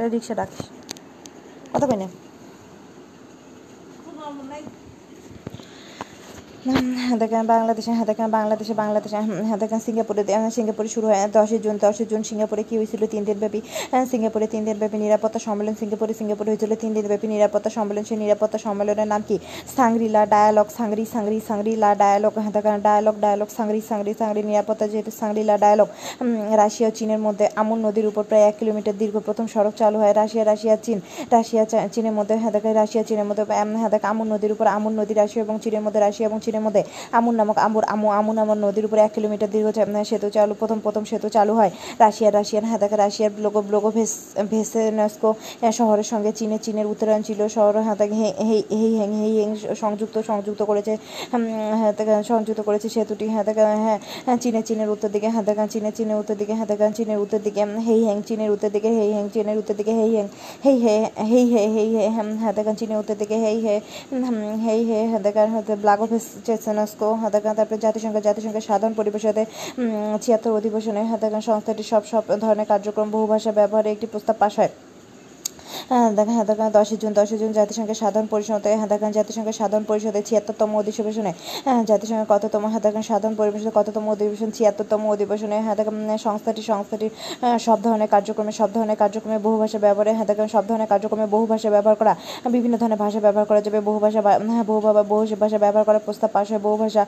Tradik siadać. A to go nie. হ্যাঁ দেখেন বাংলাদেশে হ্যাঁ দেখেন বাংলাদেশে বাংলাদেশে হ্যাঁ দেখেন সিঙ্গাপুরে সিঙ্গাপুরে শুরু হয় দশই জুন দশই জুন সিঙ্গাপুরে কী হয়েছিল? তিন দিন ব্যাপী হ্যাঁ, সিঙ্গাপুরে তিন দিন ব্যাপী নিরাপত্তা সম্মেলন সিঙ্গাপুরে সিঙ্গাপুরে হয়েছিল তিন দিন ব্যাপী নিরাপত্তা সম্মেলন। সেই নিরাপত্তা সম্মেলনের নাম কি? Shangri-La Dialogue Shangri Shangri Shangri-La Dialogue হ্যাঁ দেখেন ডায়ালগ ডায়ালগ সাংরি সাংরি সাংরি নিরাপত্তা যেহেতু সাংরিলা ডায়ালগ রাশিয়া ও চীনের মধ্যে আমুন নদীর উপর প্রায় এক কিলোমিটার দীর্ঘ প্রথম সড়ক চালু হয় রাশিয়া রাশিয়া চীন রাশিয়া চীনের মধ্যে হ্যাঁ দেখেন রাশিয়া চীনের মধ্যে হ্যাঁ দেখেন আমুন নদীর উপর আমুন নদী রাশিয়া এবং চীনের মধ্যে রাশিয়া এবং চীনের মধ্যে আমুন নামক আমুর আমু আমু নামক নদীর উপরে এক কিলোমিটার দীর্ঘ সেতু চালু, প্রথম প্রথম সেতু চালু হয় রাশিয়া রাশিয়ান হ্যাঁ রাশিয়ার ব্লোগো ব্লোগো ভেস ভেসেনস্কো শহরের সঙ্গে চীনের চীনের উত্তরাঞ্চল শহর হ্যাঁ হে হ্যাং হেই হ্যাং সংযুক্ত সংযুক্ত করেছে হ্যাঁ সংযুক্ত করেছে সেতুটি। হ্যাঁ হ্যাঁ চীনের চীনের উত্তর দিকে হ্যাঁ চীনের চীনের উত্তর দিকে হ্যাঁ চীনের উত্তর দিকে হেই হ্যাং চীনের উত্তর দিকে, হেই হ্যাং চীনের উত্তর দিকে, হেই হ্যাং হেই হে হেই হে হেই হে হ্যাঁ চীনের উত্তর দিকে, হেই হে হেই হে হ্যাঁ দেখেন হ্যাঁ ব্লাগো ভেসেনস্কো হ্যাঁ হাতাকান তারপরে জাতিসংঘ, জাতিসংঘের সাধারণ পরিবেশতে ছিয়াত্তর অধিবেশনে হাতাকান সংস্থাটি সব সব ধরনের কার্যক্রম, বহু ভাষা ব্যবহারে একটি প্রস্তাব পাশ হ্যাঁ। দেখেন দেখেন দশই জুন দশই জুন জাতিসংঘের সাধারণ পরিষদে দেখেন জাতিসংঘের সাধারণ পরিষদের ছিয়াত্তরতম অধিবেশনে জাতিসংঘের কততম দেখেন সাধারণ পরিবেশনের কততম অধিবেশন, ছিয়াত্তরতম অধিবেশনে দেখেন সংস্থাটি সংস্থাটির সব ধরনের কার্যক্রমে, সব ধরনের কার্যক্রমে বহু ভাষা ব্যবহারে দেখেন সব ধরনের কার্যক্রমে বহু ভাষা ব্যবহার করা, বিভিন্ন ধরনের ভাষা ব্যবহার করা যাবে, বহু ভাষা বহু বহু ভাষা ব্যবহার করার প্রস্তাব পাশ হয় বহু ভাষা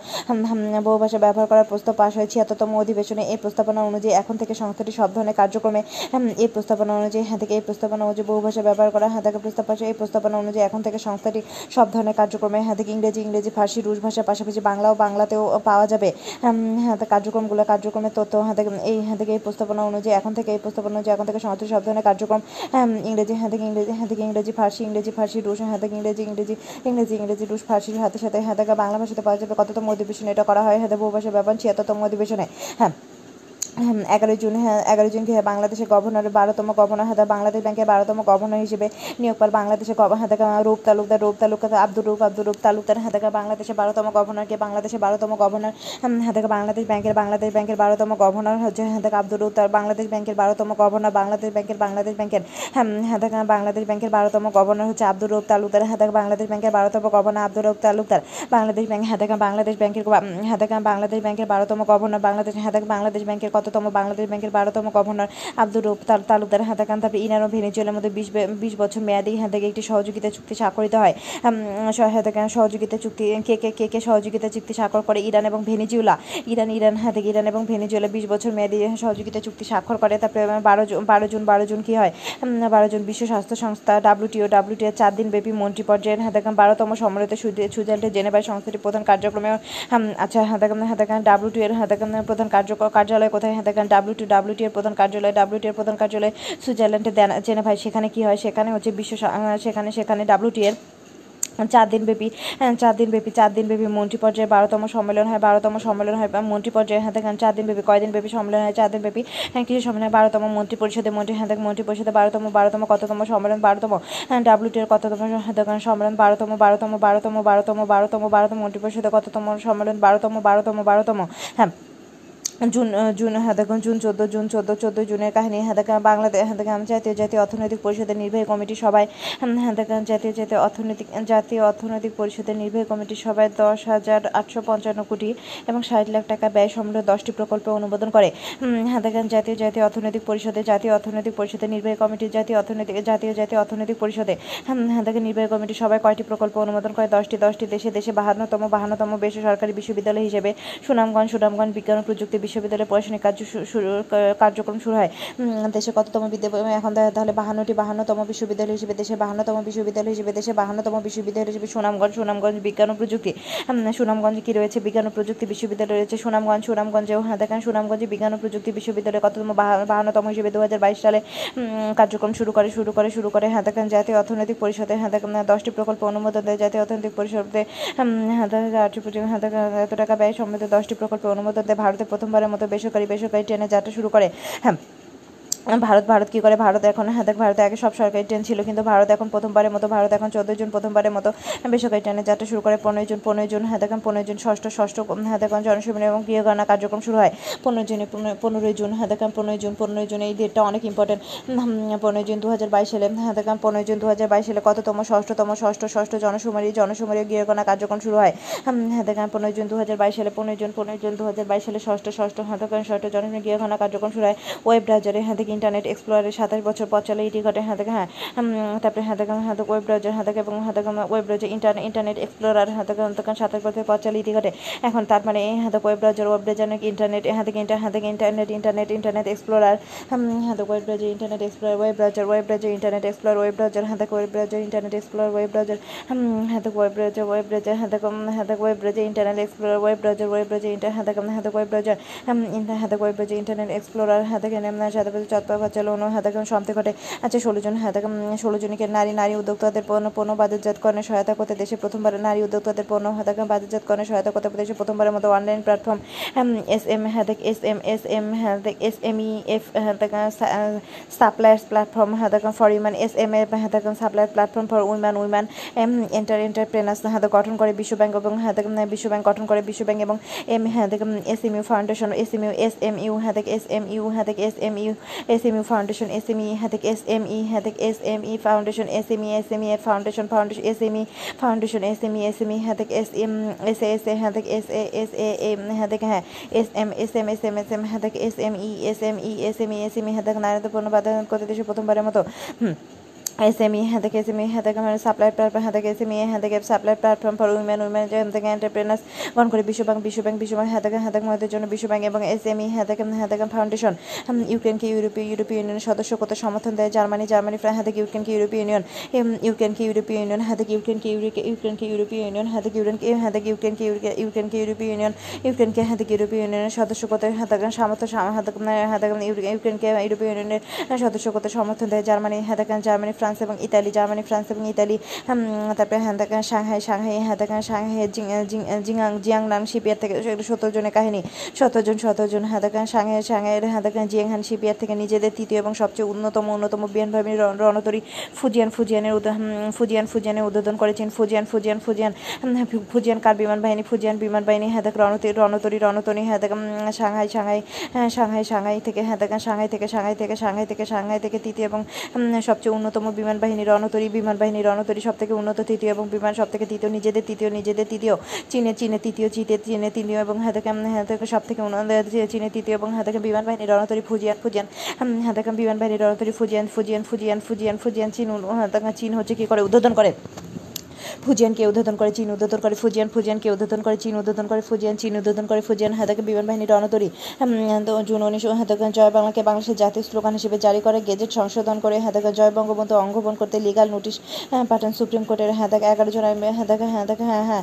বহু ভাষা ব্যবহার করার প্রস্তাব পাশ হয় ছিয়াত্তরতম অধিবেশনে এই প্রস্তাবনা অনুযায়ী এখন থেকে সংস্থাটি সব ধরনের কার্যক্রমে এই প্রস্তাবনা অনুযায়ী হ্যাঁ থেকে এই প্রস্তাবনা অনুযায়ী বহু ভাষা ব্যবহার করা থেকে প্রস্তাব পাশে এই প্রস্তাবনা অনুযায়ী এখন থেকে সংস্থাটি সব ধরনের কার্যক্রমে হ্যাঁ থেকে ইংরেজি ইংরেজি, ফার্সি, রুশ ভাষার পাশাপাশি বাংলা ও বাংলাতেও পাওয়া যাবে। হ্যাঁ কার্যক্রমগুলো কার্যক্রমের তথ্য থেকে এই হ্যাঁ থেকে এই প্রস্তাবনা অনুযায়ী এখন থেকে, এই প্রস্তাবনা অনুযায়ী এখন থেকে সংস্থাটি সব ধরনের কার্যক্রম ইংরেজি হ্যাঁ থেকে ইংরেজি হ্যাঁ থেকে ইংরেজি, ফার্সি ইংরেজি, ফার্সি, রুশ হ্যাঁ থেকে ইংরেজি ইংরেজি ইংরেজি ইংরেজি, রুশ, ফার্সির সাথে সাথে হ্যাঁ থেকে বাংলা ভাষাতে পাওয়া যাবে। কততম অধিবেশনে এটা করা হয়? হ্যাঁ বহু ভাষা ব্যবহার ছিয়াত্তরতম অধিবেশনে। হ্যাঁ। এগারোই জুন হ্যাঁ এগারোই জুন হ্যাঁ বাংলাদেশের গভর্নরের বারোতম গভর্নর হ্যাঁ বাংলাদেশ ব্যাংকের বারোতম গভর্নর হিসেবে নিয়োগ পান বাংলাদেশের হ্যাঁ রূপ তালুকদার রূপ তালুকদার আব্দুর রূপ আব্দুর রূপ তালুকদার হ্যাঁ দেখা বাংলাদেশের বারোতম গভর্নরকে বাংলাদেশের বারোতম গভর্নর হ্যাঁ বাংলাদেশ ব্যাংকের বাংলাদেশ ব্যাংকের বারোতম গভর্নর হচ্ছে হ্যাঁ দেখা আব্দুর রূপ বাংলাদেশ ব্যাংকের বারোতম গভর্নর বাংলাদেশ ব্যাংকের বাংলাদেশ ব্যাংকের হ্যাঁ হ্যাঁ বাংলাদেশ ব্যাংকের বারোতম গভর্নর হচ্ছে আব্দুর রূপ তালুকদার হ্যাঁ দেখা বাংলাদেশ ব্যাংকের বারোতম গভর্নর আব্দুর রূপ তালুকদার বাংলাদেশ ব্যাংক হ্যাঁ দেখা বাংলাদেশ ব্যাংকের হ্যাঁ দেখা বাংলাদেশ ব্যাংকের বারোতম গভর্নর বাংলাদেশ হ্যাঁ দেখা বাংলাদেশ ব্যাংকের কততম বাংলাদেশ ব্যাংকের বারোতম গভর্নর আব্দুর তাল- তালুকদার হাতাকান তারপরে ইরান ও ভেনেজুয়েলার মধ্যে বিশ বিশ বছর মেয়াদী থেকে একটি সহযোগিতা চুক্তি স্বাক্ষরিত হয়। দেখা সহযোগিতা চুক্তি কে কে কে কে সহযোগিতা চুক্তি স্বাক্ষর করে ইরান এবং ভেনেজুয়েলা। ইরান ইরান থেকে ইরান এবং ভেনেজুয়েলা বিশ বছর মেয়াদী সহযোগিতা চুক্তি স্বাক্ষর করে। তারপরে বারো জুন বারো জুন বারো জুন কি হয়? বারো জুন বিশ্ব স্বাস্থ্য সংস্থা ডাব্লিউটিও ডাব্লিউটিও চার দিন ব্যাপী মন্ত্রী পর্যায়ের দেখা বারোতম সম্মেলিত সুইজে- সুইজারল্যান্ডে জেনেভায় সংস্থাটির প্রধান কার্যক্রমে আচ্ছা হ্যাঁ দেখা ডাব্লিউটিও এর দেখা প্রধান কার্য কার্যালয় কোথায়? হ্যাঁ দেখা ডাব্লিউটি ডাব্লিউটি এর প্রধান কার্যালয় ডাব্লিউটি এর প্রধান কার্যালয় সুইজারল্যান্ডে জেনেভায় সেখানে কি হয়? সেখানে হচ্ছে বিশ্ব সেখানে সেখানে ডাব্লিউটি এর চার দিন ব্যাপী হ্যাঁ, চার দিন ব্যাপী চার দিন ব্যাপী মন্ত্রী পর্যায়ে বারোতম সম্মেলন হয় বারোতম সম্মেলন হয় মন্ত্রী পর্যায়ে হ্যাঁ দেখেন চার দিন ব্যাপী কয়দিন ব্যাপী সম্মেলন হয়? চার দিন ব্যাপী হ্যাঁ কিছু সম্মেলন হয় বারোতম মন্ত্রী পরিষদে মন্ত্রী হ্যাঁ দেখেন মন্ত্রী পরিষদে বারোতম বারোতম কততম সম্মেলন? বারোতম ডাব্লিউটির কততম দেখেন সম্মেলন বারোতম বারোতম বারোতম বারোতম বারোতম বারোতম মন্ত্রী পরিষদে কততম সম্মেলন? বারোতম বারোতম বারোতম হ্যাঁ। জুন জুন দেখুন জুন চোদ্দ জুন চোদ্দ চোদ্দ জুনের কাহিনী দেখেন বাংলাদেশ দেখেন জাতীয় জাতীয় অর্থনৈতিক পরিষদের নির্বাহী কমিটি সবাই দেখেন জাতীয় জাতীয় অর্থনৈতিক জাতীয় অর্থনৈতিক পরিষদের নির্বাহী কমিটি সবাই দশ হাজার আটশো পঞ্চান্ন কোটি এবং ষাট লাখ টাকা ব্যয় সম্বলিত দশটি প্রকল্প অনুমোদন করে। দেখেন জাতীয় জাতীয় অর্থনৈতিক পরিষদে, জাতীয় অর্থনৈতিক পরিষদের নির্বাহী কমিটি জাতীয় অর্থনৈতিক, জাতীয় জাতীয় অর্থনৈতিক পরিষদে দেখেন নির্বাহী কমিটি সবাই কয়টি প্রকল্প অনুমোদন করে? দশটি দশটি দেশে দেশে বাহান্নতম বাহান্নতম বেসরকারি বিশ্ববিদ্যালয় হিসেবে সুনামগঞ্জ সুনামগঞ্জ বিজ্ঞান ও প্রযুক্তি বিশ্ববিদ্যালয়ে প্রশাসনিক কার্য শুরু কার্যক্রম শুরু হয়। দেশে কততম বিদ্যালয় এখন তাহলে বাহান্নটি বাহান্নতম বিশ্ববিদ্যালয় হিসেবে দেশে বাহান্নতম বিশ্ববিদ্যালয় হিসেবে দেশে বাহান্নতম বিশ্ববিদ্যালয় হিসেবে সুনামগঞ্জ সুনামগঞ্জ বিজ্ঞান ও প্রযুক্তি। সুনামগঞ্জ কি রয়েছে? বিজ্ঞান ও প্রযুক্তি বিশ্ববিদ্যালয় রয়েছে সুনামগঞ্জ সুনামগঞ্জেও দেখেন সুনামগঞ্জে বিজ্ঞান ও প্রযুক্তি বিশ্ববিদ্যালয় কততম বাহা- বাহান্নতম হিসেবে দু হাজার বাইশ সালে কার্যক্রম শুরু করে শুরু করে শুরু করে হ্যাঁ দেখেন জাতীয় অর্থনৈতিক পরিষদে হ্যাঁ দেখেন দশটি প্রকল্প অনুমোদন দেয়। জাতীয় অর্থনৈতিক পরিষদে হ্যাঁ দেখেন আটটি এত টাকা ব্যয় সম্বন্ধে দশটি প্রকল্প অনুমোদন দেয়। ভারতে প্রথমবারের মতো বেসরকারি বেসরকারি ট্রেনে যাত্রা শুরু করে। হ্যাঁ ভারত ভারত কী করে? ভারত এখন হ্যাঁ দেখ, ভারতে আগে সব সরকারি ট্রেন ছিল, কিন্তু ভারত এখন প্রথমবারের মতো, ভারত এখন চোদ্দোই জুন প্রথমবারের মতো বেসরকারি ট্রেনে যাত্রা শুরু করে। পনেরোই জুন পনেরোই জুন হ্যাঁ দেখেন পনেরোই জুন ষষ্ঠ ষষ্ঠ হ্যাঁ দেখেন জনশুভনী এবং গৃহগণনা কার্যক্রম শুরু হয়। পনেরোই জুনে, পনেরো- পনেরোই জুন হ্যাঁ দেখেন পনেরোই জুন পনেরোই জুন, এই ডেটটা অনেক ইম্পর্টেন্ট পনেরোই জুন দু হাজার বাইশ সালে হ্যাঁ দেখেন পনেরোই জুন দু হাজার বাইশ সালে কততম ষষ্ঠতম ষষ্ঠ ষষ্ঠ জনশুমারি ও গৃহগণনা কার্যক্রম শুরু হয়। হ্যাঁ দেখেন পনেরোই জুন দু হাজার বাইশ সালে পনেরোই জুন পনেরোই জুন দু হাজার বাইশ সালে ষষ্ঠ ষষ্ঠ হ্যাঁ দেখেন ষষ্ঠ জনশুমারি গৃহগণনা কার্যক্রম শুরু হয়। ওয়েব ব্রাউজারে হ্যাঁ থেকে ইন্টারনেট এক্সপ্লোরারে সাতাশ বছর পর চলে এটি ঘটে হ্যাঁ থেকে হ্যাঁ তারপরে হ্যাঁ থেকে হ্যাঁ ওয়েব ব্রাউজার হ্যাঁ এবং হ্যাঁ থেকে web browser Internet Internet Explorer হ্যাঁ থেকে তখন সাতাশ বছর পর চলে ইতি ঘটে এখন তার মানে হ্যাঁ থেকে ওয়েব ব্রাউজার ওয়েব ব্রাউজার নাকি ইন্টারনেট হ্যাঁ থেকে ইন্টার হ্যাঁ থেকে ইন্টারনেট ইন্টারনেট ইন্টারনেট এক্সপ্লোরার হ্যাঁ web browser Internet Explorer web browser web browser Internet Explorer web browser হ্যাঁ থেকে web browser Internet Explorer web browser হ্যাঁ ওয়েব ব্রাউজার ওয়েব ব্রাউজার হ্যাঁ হ্যাঁ web browser Internet Explorer web browser web browser inter হ্যাঁ হ্যাঁ web browser হ্যাঁ থেকে web browser internet explorer হ্যাঁ থেকে সাথে চটপা চালানো হ্যাঁ থেকে সমাপ্তি ঘটে। আছে ষোলো জন হ্যাঁ ষোলো জনকে নারী নারী উদ্যোক্তাদের পণ্য পণ্য বাজারজাতকরণে সহায়তা করতে দেশে প্রথমবার নারী উদ্যোক্তাদের পণ্য হ্যাঁ থেকে বাজারজাতকরণে সহায়তা করতে দেশে প্রথমবারের মতো অনলাইন প্ল্যাটফর্ম এস এম থেকে এস এম এস এম থেকে এস এম ই এফ থেকে সাপ্লায়ার্স প্ল্যাটফর্ম হ্যাঁ for women S M F থেকে supplier platform for women women enter entrepreneurs হাতে গঠন করে বিশ্ব ব্যাংক এবং হ্যাঁ থেকে বিশ্ব ব্যাংক গঠন করে বিশ্ব ব্যাংক এবং এম থেকে S M U foundation S M U S M U থেকে এস এম ইউ থেকে S M U S M U foundation S M E হ্যাঁ থেকে এস এম ই হ্যাঁ M E foundation S M E S M E foundation foundation S M E foundation S M E S M E হ্যাঁ S M S A S A হ্যাঁ S A S A M হ্যাঁ হ্যাঁ S M S M S M S M হ্যাঁ থেকে S M E S M E S M E S M E হ্যাঁ থেকে পণ্য বাধাদান করতে দেশে প্রথমবারের মতো হুম এসএমই হ্যাঁ থেকে এসএমই হ্যাঁ থেকে মানে সাপ্লাই প্ল্যাটফর্ম হ্যাঁ থেকে এসএমই হ্যাঁ থেকে supply platform for women women হ্যাঁ থেকে এন্টারপ্রেনার্স গঠন করে বিশ্বব্যাংক বিশ্বব্যাংক বিশ্বব্যাংক হ্যাঁ থেকে হ্যাঁ থেকে মহিলাদের জন্য বিশ্বব্যাংক এবং এসএমই হ্যাঁ থেকে হ্যাঁ থেকে ফাউন্ডেশন ইউক্রেনকে ইউরোপীয় ইউরোপীয় ইউনিয়নের সদস্য করতে সমর্থন দেয়। জার্মানি জার্মানি, ফ্রান্স হ্যাঁ থেকে ইউক্রেনকে ইউরোপীয় ইউনিয়ন ইউক্রেনকে ইউরোপীয় ইউনিয়ন হ্যাঁ থেকে ইউক্রেনকে ইউক্রেনকে ইউরোপীয় ইউনিয়ন হ্যাঁ থেকে ইউক্রেনকে হ্যাঁ থেকে ইউক্রেনকে ইউক্রেনকে ইউরোপীয় ইউনিয়ন ইউক্রেনকে হ্যাঁ থেকে ইউরোপীয় ইউনিয়নের সদস্য করতে হ্যাঁ থেকে সামর্থ্য হ্যাঁ থেকে হ্যাঁ থেকে ইউক্রেনকে ইউরোপীয় ইউনিয়নের সদস্য করতে সমর্থন দেয়। জার্মানি হ্যাঁ থেকে জার্মানি ফ্রান্স এবং ইতালি, জার্মানি, ফ্রান্স এবং ইতালি তারপরে হ্যাঁ দেখা সাংহাই সাংহাই হ্যাঁ দেখা সাংহাই জিয়াং জিয়াংনান শিপিয়ার থেকে সত্তর জনের কাহিনী। সত্তর জন সত্তর জন হ্যাঁ দেখা সাংহাই সাংহাইয়ের হ্যাঁ দেখা জিয়াংহান শিপিয়ার থেকে নিজেদের তৃতীয় এবং সবচেয়ে উন্নতম অন্যতম বিয়ান ভাবি রণতরী ফুজিয়ান, ফুজিয়ানের ফুজিয়ান, ফুজিয়ানের উদ্বোধন করেছেন। ফুজিয়ান ফুজিয়ান ফুজিয়ান ফুজিয়ান কার বিমান বাহিনী? ফুজিয়ান বিমান বাহিনী হ্যাঁ দেখ রণতরী রণতরী রণতরী হ্যাঁ দেখ সাংহাই সাংহাই হ্যাঁ সাংহাই সাংহাই থেকে হ্যাঁ দেখা সাংহাই থেকে সাংহাই থেকে সাংহাই থেকে সাংহাই থেকে তৃতীয় এবং সবচেয়ে উন্নতম বিমান বাহিনী রণতরী বিমান বাহিনী রণতরী সব থেকে উন্নত, তৃতীয় এবং বিমান সব থেকে তৃতীয় নিজেদের তৃতীয় নিজেদের তৃতীয়, চীনে চীনে তৃতীয়, চীতে চীনে তৃতীয় এবং হ্যাঁ থেকে সব থেকে উন্নত, চীনে তৃতীয় এবং থেকে বিমান বাহিনী রণতরী ফুজিয়ান ফুজিয়ান থেকে বিমান বাহিনী রণতরী Fujian Fujian Fujian Fujian Fujian, চীন হ্যাঁ চীন হচ্ছে কি করে উদ্বোধন করে? ফুজিয়ানকে উদ্বোধন করে চীন, উদ্বোধন করে ফুজিয়ান, ফুজিয়ানকে উদ্বোধন করে চীন, উদ্বোধন করে ফুজিয়ান, চীন, উদ্বোধন করে ফুজিয়ান। হাতাকে বিমান বাহিনী রণতরী জুন উনিশশো হাতাকে জয় বাংলাকে বাংলাদেশের জাতীয় স্লোগান হিসেবে জারি করে। গেজেট সংশোধন করে হাতাকে জয় বঙ্গবন্ধু অঙ্গবন করতে লিগাল নোটিশ পাঠান সুপ্রিম কোর্টের। হাতাকে এগারো জন হাতাকে হাতাকে হ্যাঁ হ্যাঁ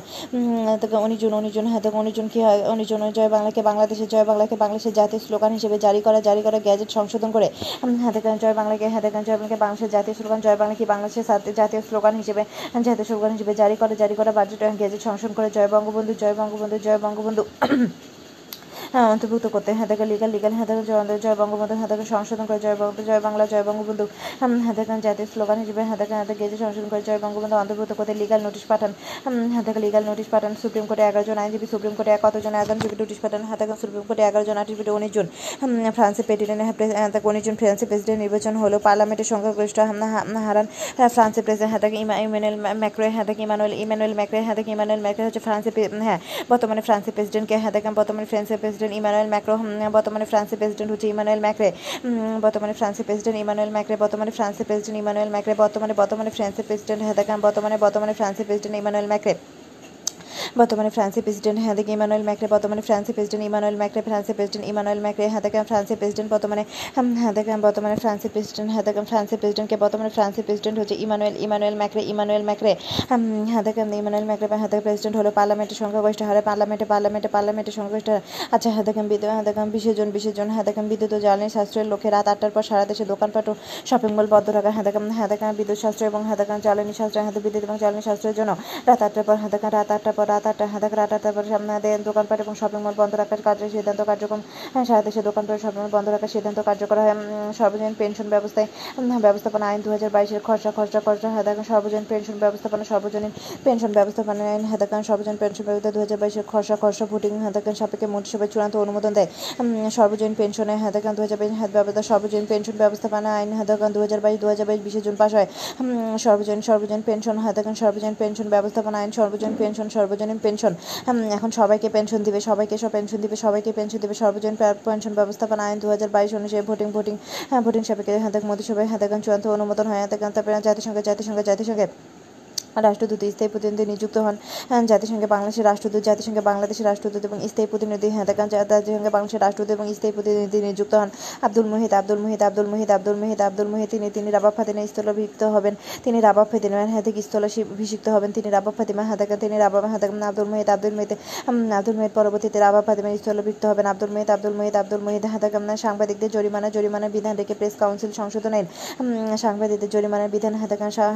হাতাকে উনিশ জুন, উনিশ জন হাতাকে উনিশ জন কি হয়? উনিশ জন জয় বাংলাকে বাংলাদেশের, জয় বাংলাকে বাংলাদেশের জাতীয় স্লোগান হিসেবে জারি করা জারি করা গ্যাজেট সংশোধন করে হাতাকে জয় বাংলাকে হাতাকে জয় বাংলাকে বাংলাদেশের জাতীয় স্লোগান, জয় বাংলা কি বাংলাদেশের জাতীয় স্লোগান হিসেবে, জাতীয় স্লোগান হিসেবে জারি করে, জারি করা বাজেট গেজেট সংশোধন করে, জয় বঙ্গবন্ধু জয় বঙ্গবন্ধু জয় বঙ্গবন্ধু। অন্তর্ভুক্ত করতে হ্যাঁ। লিগাল লিগাল হ্যাঁ জয় বঙ্গবন্ধু হ্যাঁ সংশোধন করে জয় বঙ্গ জয় বাংলা, জয় বঙ্গবন্ধু। হ্যাঁ জাতীয় স্লোগান হিসেবে হ্যাঁ হ্যাঁ গেজে সংশোধন করে জয় বঙ্গবন্ধু, অন্তর্ভুক্ত করতে লিগাল নোটিশ পাঠান। হ্যাঁ লিগাল নোটিশ পাঠান সুপ্রিম কোর্টে এগারো জন আইনজীবী সুপ্রিম কোর্টে কতজন আইনজীবী নোটিশ পাঠান। হ্যাঁ সুপ্রিম কোর্টে এগারো জন আইনজীবী, উনিশ জন। ফ্রান্সের প্রেসিডেন্ট হ্যাঁ থেকে উনিশ জন ফ্রান্সের প্রেসিডেন্ট নির্বাচন হলো। পার্লামেন্টের সংখ্যাগরিষ্ঠ হারান ফ্রান্সের প্রেসিডেন্ট হ্যাঁ ইমানুয়েল ম্যাক্রো হ্যাঁ ইমানুয়েল ইমানুয়েল ম্যাক্রে হ্যাঁ ইমানুয়েল ম্যাক্রে হচ্ছে ফ্রান্সের হ্যাঁ বর্তমানে ফ্রান্সের প্রেসিডেন্টকে হ্যাঁ বর্তমানে ফ্রান্সের প্রেসিডেন্ট ইমানুয়েল ম্যাক্রো বর্তমানে ফ্রান্সের প্রেসিডেন্ট হচ্ছে ইমানুয়েল ম্যাক্রে বর্তমানে ফ্রান্সের প্রেসিডেন্ট ইমানুয়েল ম্যাক্রে, বর্তমানে ফ্রান্সের প্রেসিডেন্ট ইমানুয়েল ম্যাক্রে, বর্তমানে বর্তমানে ফ্রান্সের প্রেসিডেন্ট হেদাকান বর্তমানে বর্তমানে ফ্রান্সের প্রেসিডেন্ট ইমানুয়েল ম্যাক্রে। বর্তমানে ফ্রান্সের প্রেসিডেন্ট হ্যাঁ দেখে ইমানুয়েল ম্যাক্রে? বর্তমানে ফ্রান্সের প্রেসিডেন্ট ইমানুয়েল ম্যাক্রে, ফ্রান্সের প্রেসিডেন্ট ইমানুয়েল ম্যাক্রে হ্যাঁ দেখে ফ্রান্সের প্রেসিডেন্ট, বর্তমানে হ্যাঁ দেখে বর্তমানে ফ্রান্সের প্রেসিডেন্ট হ্যাঁ দেখে ফ্রান্সের প্রেসিডেন্টকে, বর্তমানে ফ্রান্সের প্রেসিডেন্ট হচ্ছে Emmanuel Emmanuel Macron Emmanuel Macron. হ্যাঁ দেখে ইমানুয়েল ম্যাক্রে হ্যাঁ দেখে প্রেসিডেন্ট হলো পার্লামেন্টের সংখ্যাগরিষ্ঠ, হারে পার্লামেন্টে পার্লামেন্টে, পার্লামেন্টের সংখ্যাগরিষ্ঠ। আচ্ছা হ্যাঁ দেখেন বিদ্যুৎ হ্যাঁ দেখেন বিশেষ জন বিশেষ জন হ্যাঁ দেখেন বিদ্যুৎ জ্বালানি সাশ্রয়ের লক্ষ্যে রাত আটটার পর সারা দেশে দোকানপাট ও শপিং মল বন্ধ রাখা হ্যাঁ দেখেন হ্যাঁ দেখেন বিদ্যুৎ সাশ্রয় এবং হ্যাঁ দেখেন জ্বালানি সাশ্রয় হ্যাঁ বিদ্যুৎ এবং জ্বালানি সাশ্রয়ের জন্য রাত আটটার পর হ্যাঁ দেখেন রাত আটটার পর রাত আটটা হ্যাঁ রাত আটটার পরে দোকানপাট এবং শপিং মল বন্ধ রাখার কার্যের সিদ্ধান্ত কার্যক্রম। হ্যাঁ, সারা দেশে দোকানপাট শপিং মল বন্ধ রাখার সিদ্ধান্ত কার্যকর হয়। সর্বজনীন পেনশন ব্যবস্থায় ব্যবস্থাপনা আইন দু হাজার বাইশের খরচা খরচা খরচা হ্যাঁ দেখেন সর্বজনীন পেনশন ব্যবস্থাপনা সর্বজনীন পেনশন ব্যবস্থাপনা আইন হ্যাঁ দেখেন সর্বজনীন পেনশন ব্যবস্থা দু হাজার বাইশের খরচা খরচা ভোটিং হ্যাঁ দেখেন সাপেক্ষে মন্ত্রিসভায় চূড়ান্ত অনুমোদন দেয়। সর্বজনীন পেনশনে হ্যাঁ দেখেন দু হাজার বাইশ হাত ব্যবস্থা সর্বজনীন পেনশন ব্যবস্থাপনা আইন হ্যাঁ দেখেন দু হাজার বাইশ দু হাজার বাইশ বিশে জুন পাশ হয়। সর্বজনীন সর্বজনীন পেনশন হ্যাঁ দেখেন সর্বজনীন পেনশন ব্যবস্থাপনা আইন সর্বজনীন পেনশন সর্বজনীন পেনশন। এখন সবাইকে পেনশন দিবে, সবাইকে সব পেনশন দিবে, সবাইকে পেনশন দিবে, সর্বজনীন পেনশন ব্যবস্থাপনা আইন দু হাজার বাইশ অনুযায়ী ভোটিং ভোটিং হ্যাঁ ভোটিং সাপেক্ষে হাতে মোদী মন্ত্রিসভায় হাতে চূড়ান্ত অনুমোদন হয় হাতে তারপরে জাতিসংঘ জাতিসংঘ, জাতিসংঘে। রাষ্ট্রদূত স্থায়ী প্রতিনিধি নিযুক্ত হন হ্যাঁ, জাতিসংঘে বাংলাদেশের রাষ্ট্রদূত জাতিসংঘে বাংলাদেশের রাষ্ট্রদূত এবং স্থায়ী প্রতিনিধি হ্যাঁ দেখেন জা- জাতিসংঘে বাংলাদেশের রাষ্ট্রদূত এবং স্থায়ী প্রতিনিধি নিযুক্ত হন আব্দুল মুহিত আব্দুল মুহিত আব্দুল মুহিত আব্দুল মুহিত আব্দুল মুহিত তিনি তিনি রাবাব ফাতিমা স্থলাভিষিক্ত হবেন তিনি রাবাব ফাতিমা হ্যাঁ থেকে স্থলাভিষিক্ত হবেন তিনি রাবাব ফাতিমা হ্যাঁ দেখেন তিনি রাবাব হ্যাঁ দেখেন আব্দুল মুহিত আব্দুল মুহিত আব্দুল মুহিত পরবর্তীতে রাবা ফাতিমা স্থলাভিষিক্ত হবেন আব্দুল মুহিত আব্দুল মুহিত আব্দুল মুহিত হ্যাঁ দেখেন সাংবাদিকদের জরিমানা জরিমানার বিধান রেখে প্রেস কাউন্সিল সংশোধন আইন সাংবাদিকদের জরিমানার বিধান হ্যাঁ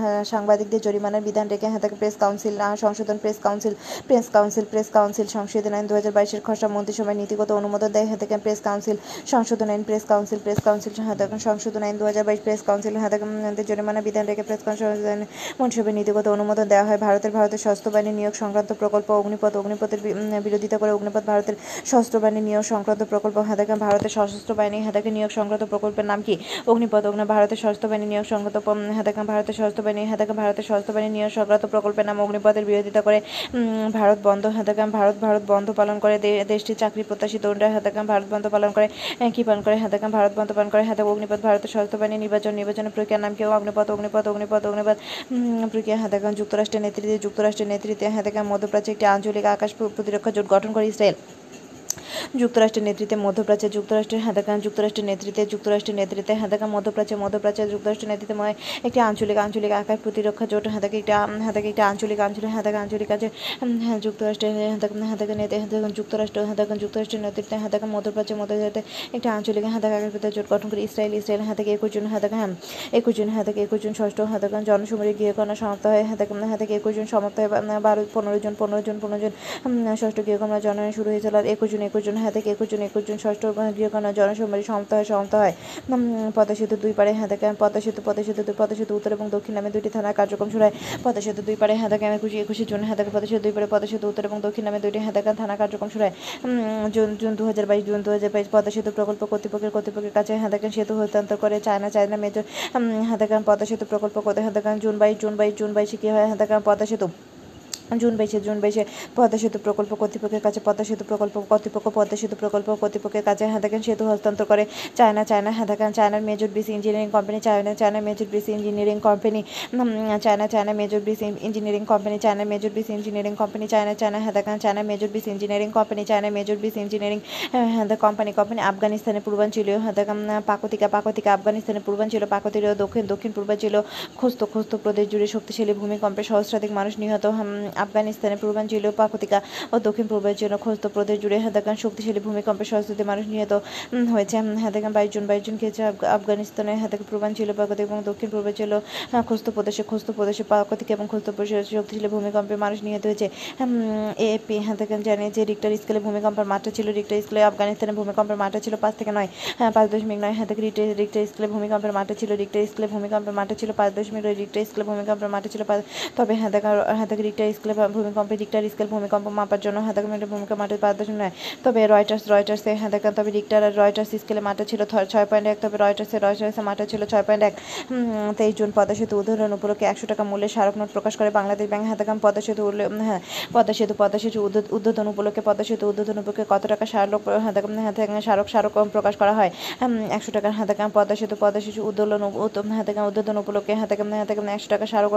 হ্যাঁ, সাংবাদিকদের জরিমানার বিধান রেখে হ্যাঁ দেখেন প্রেস কাউন্সিল সংশোধন press council press council press council, সংশোধন আইন দু হাজার বাইশের খসড়া মন্ত্রিসভায় নীতিগত অনুমোদন দেয়। দেখেন প্রেস কাউন্সিল, সংশোধন আইন প্রেস কাউন্সিল প্রেস কাউন্সিল দেখেন সংশোধন আইন দু হাজার বাইশ, প্রেস কাউন্সিল দেখেন জরিমানা, বিধান রেখে প্রেস কাউন্সিল মন্ত্রিসভায় নীতিগত অনুমোদন দেওয়া হয়। ভারতের ভারতের সশস্ত্র বাহিনী নিয়োগ সংক্রান্ত প্রকল্প, অগ্নিপথ, অগ্নিপথের বিরোধিতা করে অগ্নিপথ ভারতের সশস্ত্র বাহিনী নিয়োগ সংক্রান্ত প্রকল্প। দেখেন ভারতের সশস্ত্র বাহিনী দেখেন নিয়োগ সংক্রান্ত প্রকল্পের নাম কি? অগ্নিপথ, অগ্নি, ভারতের সশস্ত্র বাহিনী নিয়োগ সংক্রান্ত দেখেন ভারতের সশস্ত্র বাহিনী দেখেন ভারতের সশস্ত্র বাহিনী নিয়োগ সংক্রান্ত প্রকল্পের নাম অগ্নিপথের বিরোধিতা করে ভারত বন্ধ দেখেন ভারত ভারত বন্ধ পালন করে দেশটির চাকরি প্রত্যাশী তরুণরা দেখেন ভারত বন্ধ পালন করে কি পালন করে? দেখেন ভারত বন্ধ পালন করে দেখেন অগ্নিপথ, ভারতের সশস্ত্র বাহিনী নির্বাচন নির্বাচনের প্রক্রিয়ার নাম কি? অগ্নিপথ অগ্নিপথ অগ্নিপথ অগ্নিপথ প্রক্রিয়া দেখেন যুক্তরাষ্ট্রের নেতৃত্বে যুক্তরাষ্ট্রের নেতৃত্বে দেখেন মধ্যপ্রাচ্যে একটি আঞ্চলিক আকাশ প্র- প্রতিরক্ষা জোট গঠন করে ইসরায়েল। যুক্তরাষ্ট্রের নেতৃত্বে মধ্যপ্রাচ্যে যুক্তরাষ্ট্রের হাদাকান, যুক্তরাষ্ট্রের নেতৃত্বে যুক্তরাষ্ট্রের নেতৃত্বে হাদাকান, মধ্যপ্রাচ্যে মধ্যপ্রাচ্যে যুক্তরাষ্ট্রের নেতৃত্বে একটি আঞ্চলিক আঞ্চলিক আকার প্রতিরক্ষা জোট হাদাকে একটা হাদাকে একটা আঞ্চলিক আঞ্চলিক হাদাকা আঞ্চলিক আছে হ্যাঁ যুক্তরাষ্ট্রের, হাদাকান হাদাকা নেতা হাদাকান যুক্তরাষ্ট্র, হাদাকান যুক্তরাষ্ট্রের নেতৃত্বে হাদাকান মধ্যপ্রাচ্যে মধ্যপ্রাচ্যে একটা আঞ্চলিক হাদাকা আকার প্রতিরক্ষা জোট গঠন করে ইসরায়েল ইসরায়েল হাদাকে একুশ জন হাদাকা হ্যাঁ একুশ জন হাদাকে একুশ জন ষষ্ঠ হাদাকান জনসমুদ্রে গৃহকর্ণা সমাপ্ত হয় হাদাকান হাদাকে একুশ জন সমাপ্ত হয় বারো, পনেরো জন পনেরো জন পনেরো জন ষষ্ঠ গৃহকর্ণা জনয়ন শুরু হয়েছিল, আর একুশ জন, একুশ জন হাদাকে একুশ জন একুশ জন ষষ্ঠ গৃহকর্ণা জনসমুদ্রে সমাপ্ত হয় সমাপ্ত হয়। পদ্মা সেতু দুই পারে হাদাকে পদ্মা সেতু পদ্মা সেতু দুই, পদ্মা সেতু উত্তর এবং দক্ষিণ নামে দুটি থানার কার্যক্রম শুরু হয়। পদ্মা সেতু দুই পারে হাদাকে একুশে একুশে জুন হাদাকে পদ্মা সেতু দুই পারে পদ্মা সেতু উত্তর এবং দক্ষিণ নামে দুটি হাদাকা থানা কার্যক্রম শুরু হয়। জুন জুন দু হাজার বাইশ, জুন দু হাজার বাইশ, পদ্মা সেতু প্রকল্প কর্তৃপক্ষের কর্তৃপক্ষের কাছে হাদাকান সেতু হস্তান্তর করে চায়না চায়না মেজর হাদাকান পদ্মা সেতু প্রকল্প কত হাদাকান জুন বাইশ জুন বাইশ, জুন বাইশে কি হয়? হাদাকান পদ্মা সেতু জুন বাইশে জুন বাইশে পদ্মা সেতু প্রকল্প কর্তৃপক্ষের কাছে, পদ্মা সেতু প্রকল্প কর্তৃপক্ষ, পদ্মা সেতু প্রকল্প কর্তৃপক্ষের কাছে হাদাকান সেতু হস্তান্তর করে। চায়না চায়না হাদাকান, চায়নার major bridge engineering company, China China major bridge engineering company China China major bridge engineering company, China major bridge engineering company, China China হাদাকান, China major bridge engineering company, China major bridge engineering হাদা company company আফগানিস্তানের পূর্বাঞ্চলীয় হাদাকান পাকতিকা পাকতিকা আফগানিস্তানের পূর্বাঞ্চল পাকতীয় দক্ষিণ দক্ষিণ পূর্বাঞ্চলীয় খোস্ত খোস্ত প্রদেশ জুড়ে শক্তিশালী ভূমিকম্পে সহস্রাধিক মানুষ নিহত আফগানিস্তানের পূর্বাঞ্চলীয় পাকতিকা ও দক্ষিণ পূর্বের জন্য খোস্ত প্রদেশ জুড়ে হাদাকান শক্তিশালী ভূমিকম্পে সহস্রাধিক মানুষ নিহত হয়েছে। হাদাকান বাইশ জন বাইশ জন খেয়েছে আফগানিস্তানের হাদাকান পূর্বাঞ্চলীয় পাকতিক এবং দক্ষিণ পূর্বাঞ্চলীয় আহ, খোস্ত প্রদেশে খোস্ত প্রদেশে পাকতিক এবং খোস্ত প্রদেশে শক্তিশালী ভূমিকম্পে মানুষ নিহত হয়েছে। এপি হাদাকান জানে যে রিক্টার স্কেলে ভূমিকম্পের মাত্রা ছিল রিক্টার স্কেলে আফগানিস্তানের ভূমিকম্পের মাত্রা ছিল পাঁচ থেকে নয় হ্যাঁ পাঁচ দশমিক নয়। হাতে রিক্টার রিক্টার স্কেলে ভূমিকম্পের মাত্রা ছিল রিক্টার স্কেলে ভূমিকম্পের মাত্রা ছিল পাঁচ দশমিক রিক্টার স্কেলে ভূমিকম্পের মাত্রা ছিল তবে হাদাকা হাদাকা রিক্টার স্কেলে ভূমিকম্পে রিক্টার স্কেল ভূমিকম্প মাপার জন্য হাদাকা মিটার ভূমিকা পাঁচ দশমিক নয়। তবে রয়টার্স, রয়টার্সে হাদাকা, তবে রিক্টার রয়টার্স স্কেলে মাত্রা ছিল ছয় পয়েন্ট এক, তবে রয়টার্সে রয়টার্সে মাত্রা ছিল ছয় পয়েন্ট এক। তেইশ জুন পদ্মা সেতু উদাহরণ উপলক্ষে একশো টাকা মূল্যের স্মারক নোট প্রকাশ করে বাংলাদেশ ব্যাংক হাতাকাম পদ্মা সেতু হ্যাঁ পদ্মা সেতু পদ্মা সেতু উদ্বোধন উপলক্ষে পদ্মা সেতু উদ্বোধন উপলক্ষে কত টাকা স্মারক হাতাকাম স্মারক স্মারক প্রকাশ করা হয়? একশো টাকার হাতাকাম পদ্মা সেতু পদ্মা সেতু উদ্বোধন হাতাকাম উদ্বোধন উপলক্ষে হাতাকাম হাতাকাম একশো টাকা স্মারক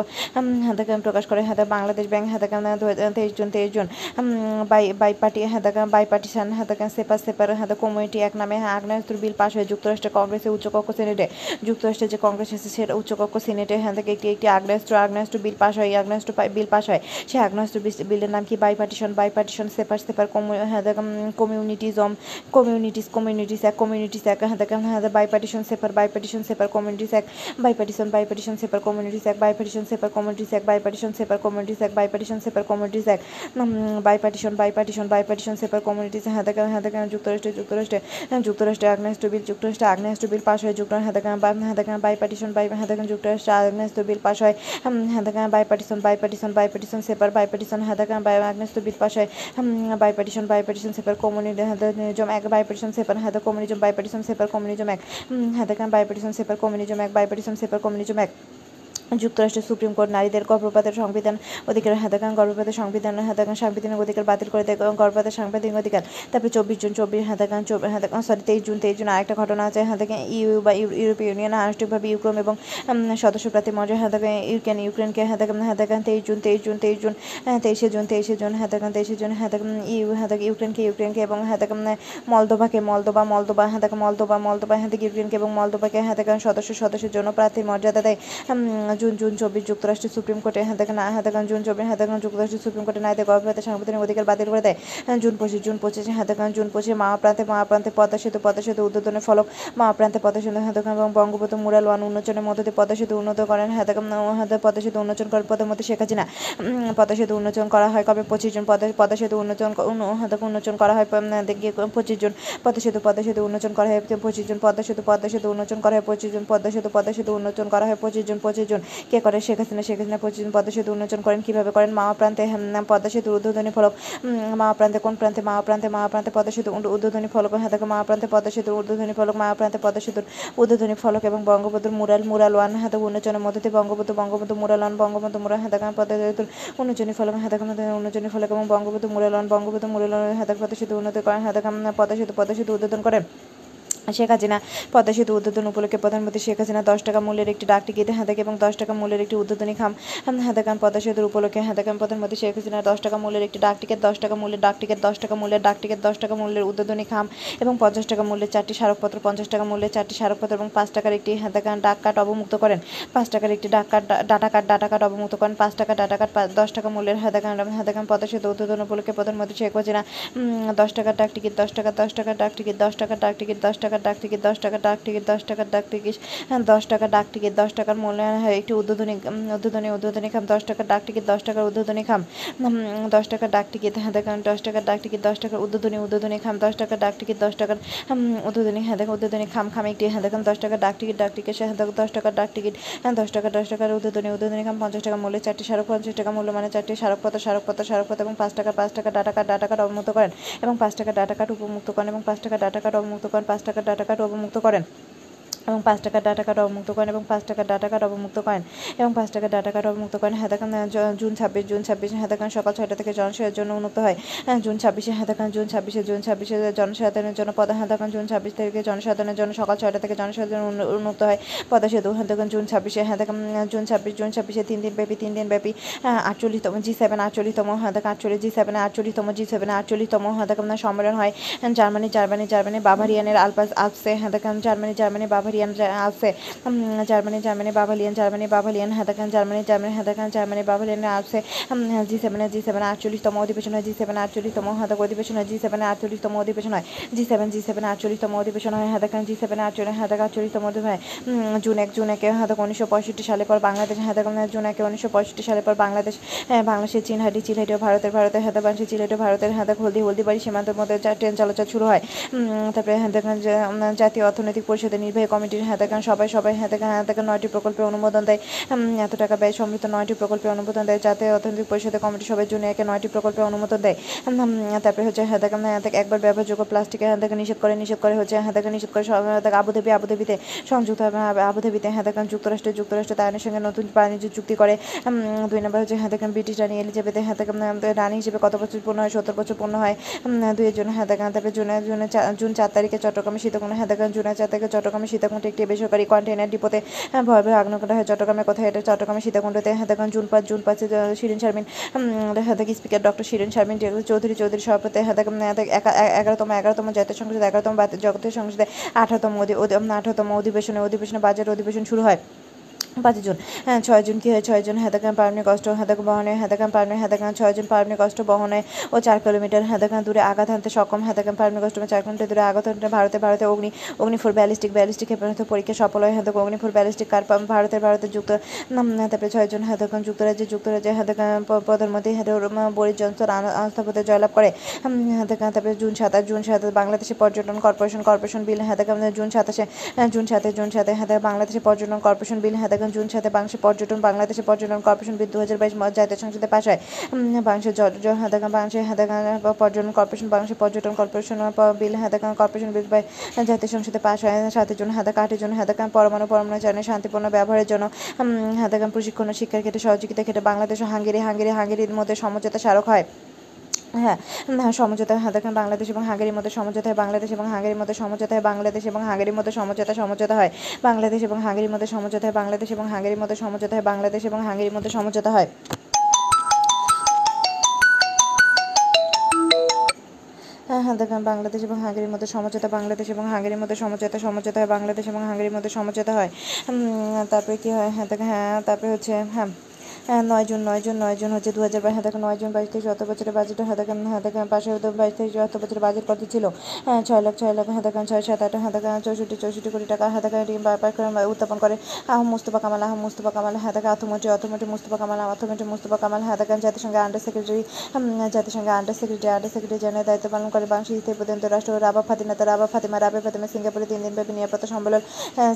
হাতাকাম প্রকাশ করে হাতে বাংলাদেশ ব্যাংক হাতাকাম তেইশ জন তেইশ জন বাই পার্টি হাতাকাম বাই পার্টিশন হাতাকাম সেপার সেপার হাতা কমিউনিটি এক নামে আগ্নেয়াস্ত্র বিল পাশ হয়ে যুক্তরাষ্ট্রের কংগ্রেসের উচ্চকক্ষ সিনেটে যুক্তরাষ্ট্রের যে কংগ্রেস আছে সেটা উচ্চকক্ষ সিনেটে হ্যাঁ থেকে একটি একটি আগ্নেয়াস্ত্র আগ্নেয়াস্ত্র বিল পাশ হয় আগ্নেয়াস্ত্র বিল পাশ হয় সেই আগ্নেয়াস্ত্র বিলের নাম কি bipartisan by partition separate separate কমিউনিটিজম communities communities এক কমিউনিটিস এক হ্যাঁ হ্যাঁ by partition separate by partition separate communities এক by partition by partition separate communities এক বাই পার্টিশন সেপার কমিউনিটিস এক by partisan safer communities act bipartisan partisan safer communities act bipartisan bipartisan bipartisan safer communities হাতাকা হাতাকা যুক্তরাষ্ট্রে যুক্তরাষ্ট্রে যুক্তরাষ্ট্রে আগ্নেয়াস্ত্র বিল যুক্তরাষ্ট্রে আগ্নেয়াস্ত্র বিল পাশ হয় যুক্তরাষ্ট্র হাতাকা হাতাকা বাই পার্টিশন বাই হাতাকা যুক্তরাষ্ট্রে আগ্নেয়াস্ত্র বিল পাশ হয় হাতাকা bipartisan bipartisan bipartisan safer bipartisan হাতাকা বাই আগ্নেয়াস্ত্র বিল পাশ হয় bipartisan bipartisan safer communism act bipartisan safer হাতা communism bipartisan safer communism act হাতাকা bipartisan safer communism act bipartisan safer communism act যুক্তরাষ্ট্রের সুপ্রিম কোর্ট নারীদের গর্ভপাতের সংবিধান অধিকার হাতাকান গর্ভপাতের সংবিধান হাতাকান সাংবিধানিক অধিকার বাতিল করে দেয়, গর্ভপাতের সাংবিধানিক অধিকার। তারপরে চব্বিশ জুন, চব্বিশ হাতাকান হাতাকান সরি তেইশ জুন তেইশ জুন আরেকটা ঘটনা আছে হাতাকান ইউ বা ইউরোপীয় ইউনিয়ন আনুষ্ঠানিকভাবে ইউক্রোম এবং সদস্য প্রার্থী মর্যাদা হাতাকান ইউক্রেন, ইউক্রেনকে হাতাকান হাতাকান তেইশ জুন তেইশ জুন তেইশ জুন তেইশে জুন তেইশে জুন হাতাকান তেইশে জুন হাতাকান ইউ হাতাক ইউক্রেনকে ইউক্রেনকে এবং হাতাকান মলদোভাকে মলদোবা মলদোবা হাতাকান মলদোবা মলদোবা হাতাক ইউক্রেনকে এবং মলদোবাকে হাতাকান সদস্য সদস্যের জন্য প্রার্থীর মর্যাদা দেয়। জুন জুন, চব্বিশ যুক্তরাষ্ট্রের সুপ্রিম কোর্টে হাতাকান হাতাকান জুন, চব্বিশ হাতাকান যুক্তরাষ্ট্রের সুপ্রিম কোর্টে নারীদের গর্ভপাতের সাংবিধানিক অধিকার বাতিল করে দেয়। জুন পঁচিশ, জুন পঁচিশে হাতাকান জুন পঁচিশে মা প্রান্তে মা প্রান্তে পদ্মা সেতু পদ্মা সেতু উদ্বোধনের ফলক মা প্রান্তে পদ্মা সেতু হাতাকান এবং বঙ্গবন্ধু মুরাল ওয়ান উন্মোচনের মধ্য দিয়ে পদ্মা সেতু উন্নত করেন, হাতে পদ্মা সেতু উন্মোচন করেন প্রধানমন্ত্রী শেখ হাসিনা। পদ্মা সেতু উন্মোচন করা হয় কবে? পঁচিশ জন পদ্মা সেতু উন্মোচন উন্মোচন করা হয় পঁচিশ জন পদ্মা সেতু পদ্মা সেতু করা হয়, পঁচিশ জন পদ্মা সেতু পদ্মা সেতু করা হয়, পঁচিশ জন পদ্মা সেতু পদ্মা সেতু করা হয়, পঁচিশ জন পঁচিশ জন কে করে? শেখ হাসিনা শেখ হাসিনা জন পদ্মা সেতু উন্মোচন করেন। কীভাবে করেন? মাওয়া প্রান্তে পদ্মা সেতু উদ্বোধনী ফলক মাওয়া প্রান্তে কোন প্রান্তে? মাওয়া প্রান্তে মাওয়া প্রান্তে পদ্মা সেতু উদ্বোধনী ফলক হ্যাঁ দেখো মাওয়া প্রান্তে পদ্মা সেতু উদ্বোধনী ফলক মাওয়া প্রান্তে পদ্মা সেতুর উদ্বোধনী ফলক এবং বঙ্গবন্ধুর মুরাল মুরাল ওয়ান হাতে উন্মোচনের মধ্যে দিয়ে Bangabandhu Bangabandhu mural one, Bangabandhu mural হাতে পদ্মা সেতুর উন্মোচনী ফলক হাতে উন্মোচনী ফলক এবং Bangabandhu mural one, Bangabandhu mural one হাতে পদ্মা সেতু উন্নতি করেন হাতে পদ্মা সেতু পদ্মা সেতু উদ্বোধন করেন শেখ হাসিনা পদ্মা সেতু উদ্বোধন উপলক্ষে প্রধানমন্ত্রী শেখ হাসিনা দশ টাকা মূল্যের একটি ডাক টিকিট হাতাকে এবং দশ টাকা মূল্যের একটি উদ্বোধনী খাম হাতাকান পদ্মা সেতুর উপলক্ষে হাতাকান প্রধানমন্ত্রী শেখ হাসিনা দশ টাকা মূল্যের একটি ডাক টিকিট দশ টাকা মূল্যের ডাক টিকিট দশ টাকা মূল্যের ডাক টিকিট দশ টাকা মূল্যের উদ্বোধনী খাম এবং পঞ্চাশ টাকা মূল্যের চারটি স্মারকপত্র, পঞ্চাশ টাকা মূল্যের চারটি স্মারকপত্র এবং পাঁচ টাকার একটি হাতাকান ডাক কার্ড অবমুক্ত করেন। পাঁচ টাকার একটি ডাক card, data card data card অবমুক্ত করেন। পাঁচ টাকা ডাটা কার্ড দশ টাকা মূল্যের হাতাকান হাতাকান পদ্মা সেতু উদ্বোধন উপলক্ষে প্রধানমন্ত্রী শেখ হাসিনা দশ টাকার ডাক টিকিট, দশ টাকা দশ টাকার ডাক টিকিট, দশ টাকার ডাক টিকিট, দশ টাকার ডাক টিকিট দশ টাকা ডাক টিকিট দশ টাকার ডাক টিকিট দশ টাকার ডাক টিকিট দশ টাকার মূল্যায়ন হয় একটি উদ্বোধনী উদ্বোধনী উদ্বোধনী খাম দশ টাকার ডাক টিকিট দশ টাকার উদ্বোধনী খাম দশ টাকার ডাক টিকিট হ্যাঁ দেখেন দশ টাকার ডাক টিকিট দশ টাকার উদ্বোধনী উদ্বোধনী খাম দশ টাকার ডাক টিকিট দশ টাকার উদ্বোধনী হ্যাঁ দেখেন উদ্বোধনী খাম খাম একটি হ্যাঁ দেখেন দশ টাকার ডাক টিকিট ডাক টিকিট হ্যাঁ দেখেন দশ টাকার ডাক টিকিট হ্যাঁ দশ টাকা দশ টাকার উদ্বোধনী উদ্বোধনী খাম পঞ্চাশ টাকা মূল্যে চারটি স্মারক পঞ্চাশ টাকা মূল্য মানে চারটি স্মারকপত্র স্মারকপত্র স্মারকপত্র এবং পাঁচ টাকা পাঁচ টাকা ডাটা কার্ড ডাটা কার্ড অবমুক্ত করেন এবং পাঁচ টাকা ডাটা কার্ড উপমুক্ত করেন এবং পাঁচ টাকা ডাটা কার্ড অবমুক্ত করেন পাঁচ টাকা কার্ড অবমুক্ত করেন। এবং পাঁচ টাকার ডাটা কার্ড অবমুক্ত করেন এবং পাঁচ টাকার ডাটা কার্ড অবমুক্ত করেন এবং পাঁচ টাকার ডাটা কার্ড অবমুক্ত করেন। হাতাকান জুন ছাব্বিশ, জুন ছাব্বিশে হাতাকান সকাল ছয়টা থেকে জনসেবার জন্য উন্নত হয়। জুন ছাব্বিশে হাতাকান জুন ছাব্বিশে জুন ছাব্বিশে জনসাধারণের জন্য পদা হাতাকান জুন ছাব্বিশ থেকে জনসাধারণের জন্য সকাল ছয়টা থেকে জনসাধারণ উন্নত হয়। পদা সেতু হাতাকান জুন ছাব্বিশে হাতাকান জুন ছাব্বিশ, জুন ছাব্বিশে তিন দিন ব্যাপী, তিন দিন ব্যাপী আটচল্লিশতম জি সেভেন, আটচল্লিশতম হাতাকান আটচল্লিশ জি সেভেন, আটচল্লিশতম জি সেভেন, আটচল্লিশতম হাতাকান সম্মেলন হয়। জার্মানি জার্মানি জার্মানি, বাভারিয়ানের আলপাস আলসে হাতাকান Germany Germany Bavarian আলসে Germany Germany Bavarian Germany Bavarian হাতাকান Germany Germany হাতাকান জার্মানি বাভালিয়ান আসছে জি সেভেন জি সেভেন আটচল্লিশতম অধিবেশন হয় জি সেভেন আটচল্লিশতম হাতাক অধিবেশন হয় জি সেভেন আটচল্লিশতম অধিবেশন হয় জি সেভেন জি সেভেন আটচল্লিশতম অধিবেশন হয় হাতাকান জি সেভেন আটচল্লিশ হাতাক আটচল্লিশতম অধিবেশন হয় জুন এক জুন একে হাতাক উনিশশো পঁয়ষট্টি সালে পর বাংলাদেশ হাতাকান জুন একে উনিশশো পঁয়ষট্টি সালে পর বাংলাদেশ বাংলাদেশের চিনহাটি চিলহাটি ও ভারতের ভারতের হাতাবাংশী চিলহাটি ভারতের হাতাক হলদি হলদিবাড়ি সীমান্তের মধ্যে ট্রেন চলাচল শুরু হয় তারপরে হাতাকান জাতীয় অর্থনৈতিক পরিষদের নির্বাহী কমিটির হাতাকান সবাই সবাই হ্যাঁ হ্যাঁ থেকে নয়টি প্রকল্পে অনুমোদন দেয় এত টাকা ব্যয় সমৃদ্ধ নয়টি প্রকল্পে অনুমোদন দেয় যাতে অর্থনৈতিক পরিষদের কমিটি সবাই জন্য একে নয়টি প্রকল্পে অনুমোদন দেয় তারপরে হচ্ছে হ্যাঁ থেকে হ্যাঁ একবার ব্যবহারযোগ্য প্লাস্টিকে হ্যাঁ থেকে নিষেধ করে নিষেধ করে হচ্ছে হ্যাঁ থেকে নিষেধ করে আবুধাবি আবুধাবিতে সংযুক্ত আবুধাবিতে হ্যাঁ দেখেন যুক্তরাষ্ট্রের যুক্তরাষ্ট্র তাইনের সঙ্গে নতুন বাণিজ্য চুক্তি করে দুই নম্বর হচ্ছে হ্যাঁ দেখেন ব্রিটিশ রানী এলিজাবেথে হ্যাঁ থেকে রানী হিসেবে কত বছর পূর্ণ হয় সত্তর বছর পূর্ণ হয় দুইয়ের জন্য হ্যাঁ দেখেন তারপরে জুনে জুনে জুন চার তারিখে চট্টগ্রামে সীতাকুণ্ড হ্যাঁ দেখেন জুনের চার তারিখে চট্টগ্রামে সীতাকুণ্ডে একটি বেসরকারি কন্টেনার ডিপোতে ভয়াবহ আগ্নেয়কাণ্ড হয় চট্টগ্রামে কোথায় এটা? চট্টগ্রামে সীতাকুণ্ডতে হাতাকান জুন পাঁচে শিরিন শারমিন হাতাকি স্পিকার ডক্টর শিরিন শারমিন চৌধুরী চৌধুরী সভাপতি হাতাক এগারোতম এগারোতম জাতীয় সংসদে, এগারোতম জাতীয় সংসদে আঠারোতম আঠারোতম অধিবেশনে অধিবেশনে বাজেট অধিবেশন শুরু হয়। পাঁচ জুন। হ্যাঁ ছয় জুন কী হয়? ছয় জন হাতাকান পারমিক কষ্ট হাতাক বহনে হাতাকান পারমিক হাতাকান ছয়জন জন কষ্ট বহনে ও চার কিলোমিটার হাতাকান দূরে আঘাত হানতে সক্ষম হাতাকান পারমিক কষ্ট চার কিলোমিটার দূরে আঘাত হানতে ভারতে ভারতে অগ্নি অগ্নি ফোর ব্যালিস্টিক ব্যালিস্টিক ক্ষেপণাস্ত্র পরীক্ষা সফল হয়। হাতাক অগ্নি ফোর ব্যালিস্টিক কার ভারতের ভারতের যুক্ত তারপরে ছয়জন হাতাকান যুক্তরাজ্যে যুক্তরাজ্যে হাতাকান প্রধানমন্ত্রী বরিস জনসন আস্থাপথে জয়লাভ করে। হাতাকান তারপরে জুন সাতাশ জুন সাতাশ বাংলাদেশে পর্যটন কর্পোরেশন কর্পোরেশন বিল হাতাকান জুন সাতাশে জুন সাতে জুন সাতে হাতে বাংলাদেশে পর্যটন কর্পোরেশন বিল হাতাকান জুন সাথে বাংলাদেশে পর্যটন বাংলাদেশে পর্যটন কর্পোরেশন বিল দু হাজার বাইশ জাতীয় সংসদে পাশ হয়। বাংলাদেশের জ- হাতাকান বাংলাদেশে হাতাকান পর্যটন কর্পোরেশন বাংলাদেশের পর্যটন কর্পোরেশন বিল হাতাকান কর্পোরেশন বিল জাতীয় সংসদে পাশ হয়। সাতের জন্য হাতাকা আটের জন্য হাতাকান পরমাণু পরমাণু চালনে শান্তিপূর্ণ ব্যবহারের জন্য উম, হাতাকান প্রশিক্ষণ শিক্ষার ক্ষেত্রে সহযোগিতা ক্ষেত্রে বাংলাদেশ ও হাঙ্গেরি হাঙ্গেরি হাঙ্গেরির মধ্যে সমঝোতা স্মারক হয়। হ্যাঁ হ্যাঁ সমঝোতা দেখেন, বাংলাদেশ এবং হাঙ্গেরির মধ্যে সমঝোতা হয়, বাংলাদেশ এবং হাঙ্গেরির মধ্যে সমঝোতা হয়, বাংলাদেশ এবং হাঙ্গেরির মধ্যে সমঝোতা সমঝোতা হয়। বাংলাদেশ এবং হাঙ্গেরির মধ্যে সমঝোতা হয়, বাংলাদেশ এবং হাঙ্গেরির মধ্যে সমঝোতা হয়, বাংলাদেশ এবং হাঙ্গেরির মধ্যে সমঝোতা হয়। হ্যাঁ হ্যাঁ দেখেন, বাংলাদেশ এবং হাঙ্গেরির মধ্যে সমঝোতা, বাংলাদেশ এবং হাঙ্গেরির মধ্যে সমঝোতা সমঝোতা হয়, বাংলাদেশ এবং হাঙ্গেরির মধ্যে সমঝোতা হয়। তারপরে কি হয়? হ্যাঁ দেখেন হ্যাঁ তারপরে হচ্ছে হ্যাঁ। হ্যাঁ নয় জন নয় জন নয় জন হচ্ছে দু হাজার বাইশ হাতে নয় জন বাইশ থেকে অত বছরের বাজেট হাতে হাতে পাশে বাইশ থেকে অত বছরের বাজেট কত ছিল? হ্যাঁ ছয় লাখ ছয় লাখ হাতে ছয়, সাত, আট হাতে চৌষট্টি চৌষট্টি কোটি টাকা হাতে উত্থাপন করে। আহ, মুস্তফা কামাল, আহ, মুস্তফা কামাল হাতে অর্থমন্ত্রী অর্থমন্ত্রী মুস্তফা কামাল অর্থমন্ত্রী মুস্তফা কামাল হাতে জাতিসংঘের আন্ডার সেক্রেটারি জাতিসংঘের under secretary under secretary general দায়িত্ব পালন করে বাংলাদেশ ইতিহাস পর্যন্ত রাষ্ট্র, রাবা ফাতিমা রাবা ফাতিমা, রাবে ফাতিমা, সিঙ্গাপুরে তিন দিনব্যাপী নিরাপত্তা সম্মেলন